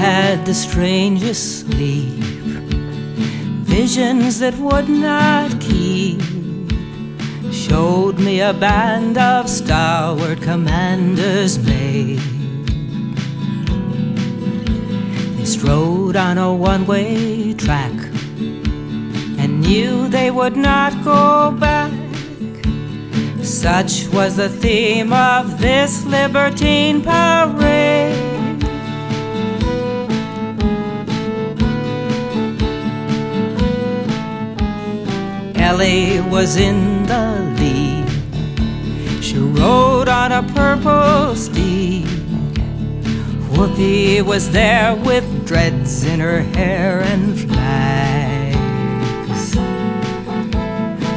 had the strangest sleep, visions that would not keep. Showed me a band of stalwart commanders made. They strode on a one way track and knew they would not go back. Such was the theme of this libertine parade. Ellie was in the lead. She rode on a purple steed. Whoopi was there with dreads in her hair and flags.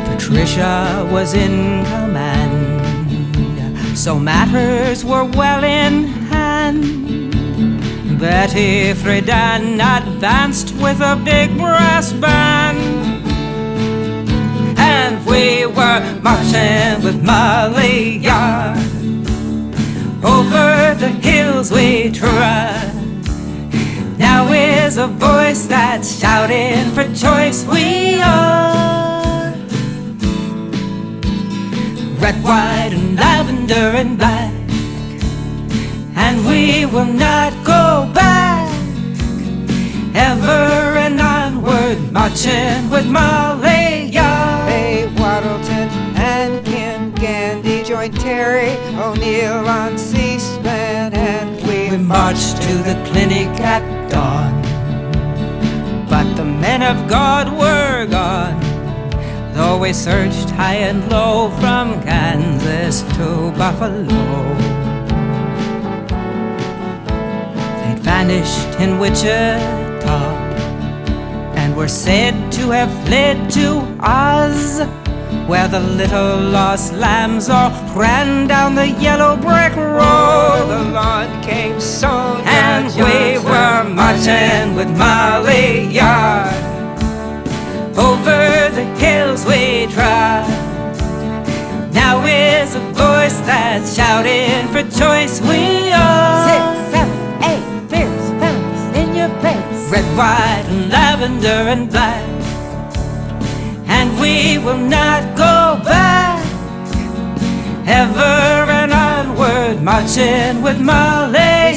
Patricia was in command, so matters were well in hand. Betty Friedan advanced with a big brass band and we were marching with Molly Yard. Over the hills we trod. Now is a voice that's shouting for choice we are. Red, white, and lavender and black. And we will not go back. Ever and onward, marching with Molly On C-SPAN and we, we marched to the clinic at dawn. But the men of God were gone. Though we searched high and low from Kansas to Buffalo. They'd vanished in Wichita and were said to have fled to Oz where the little lost lambs all ran down the yellow brick road. the lawn came so and we were marching with Molly Yard. Over the hills we trod. Now is a voice that's shouting for choice. We are six, seven, eight, fierce fellas in your face. Red, white, and lavender and black and we will not go back. Ever and onward, marching with Molly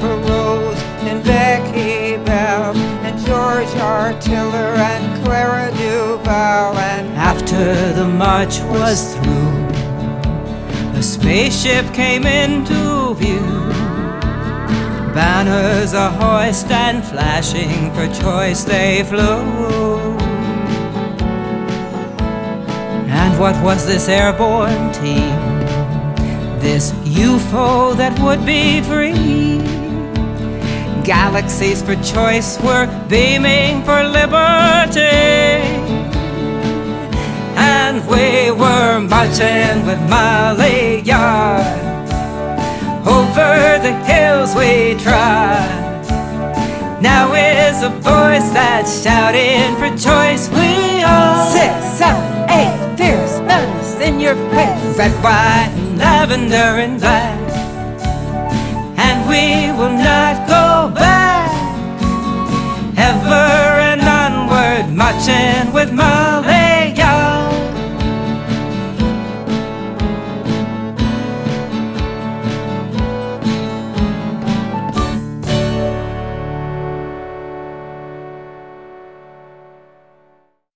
for Rose and Becky Bell and George Artiller and Clara Duval. And after the march was through, a spaceship came into view. Banners are hoist and flashing for choice they flew. And what was this airborne team? This UFO that would be free? Galaxies for choice were beaming for liberty. And we were marching with Molly Yard. Over the hills we trod. Now is a voice that's shouting for choice. We are six, seven, your face. Red, white, and lavender and black. And we will not go back. Ever and onward, marching with my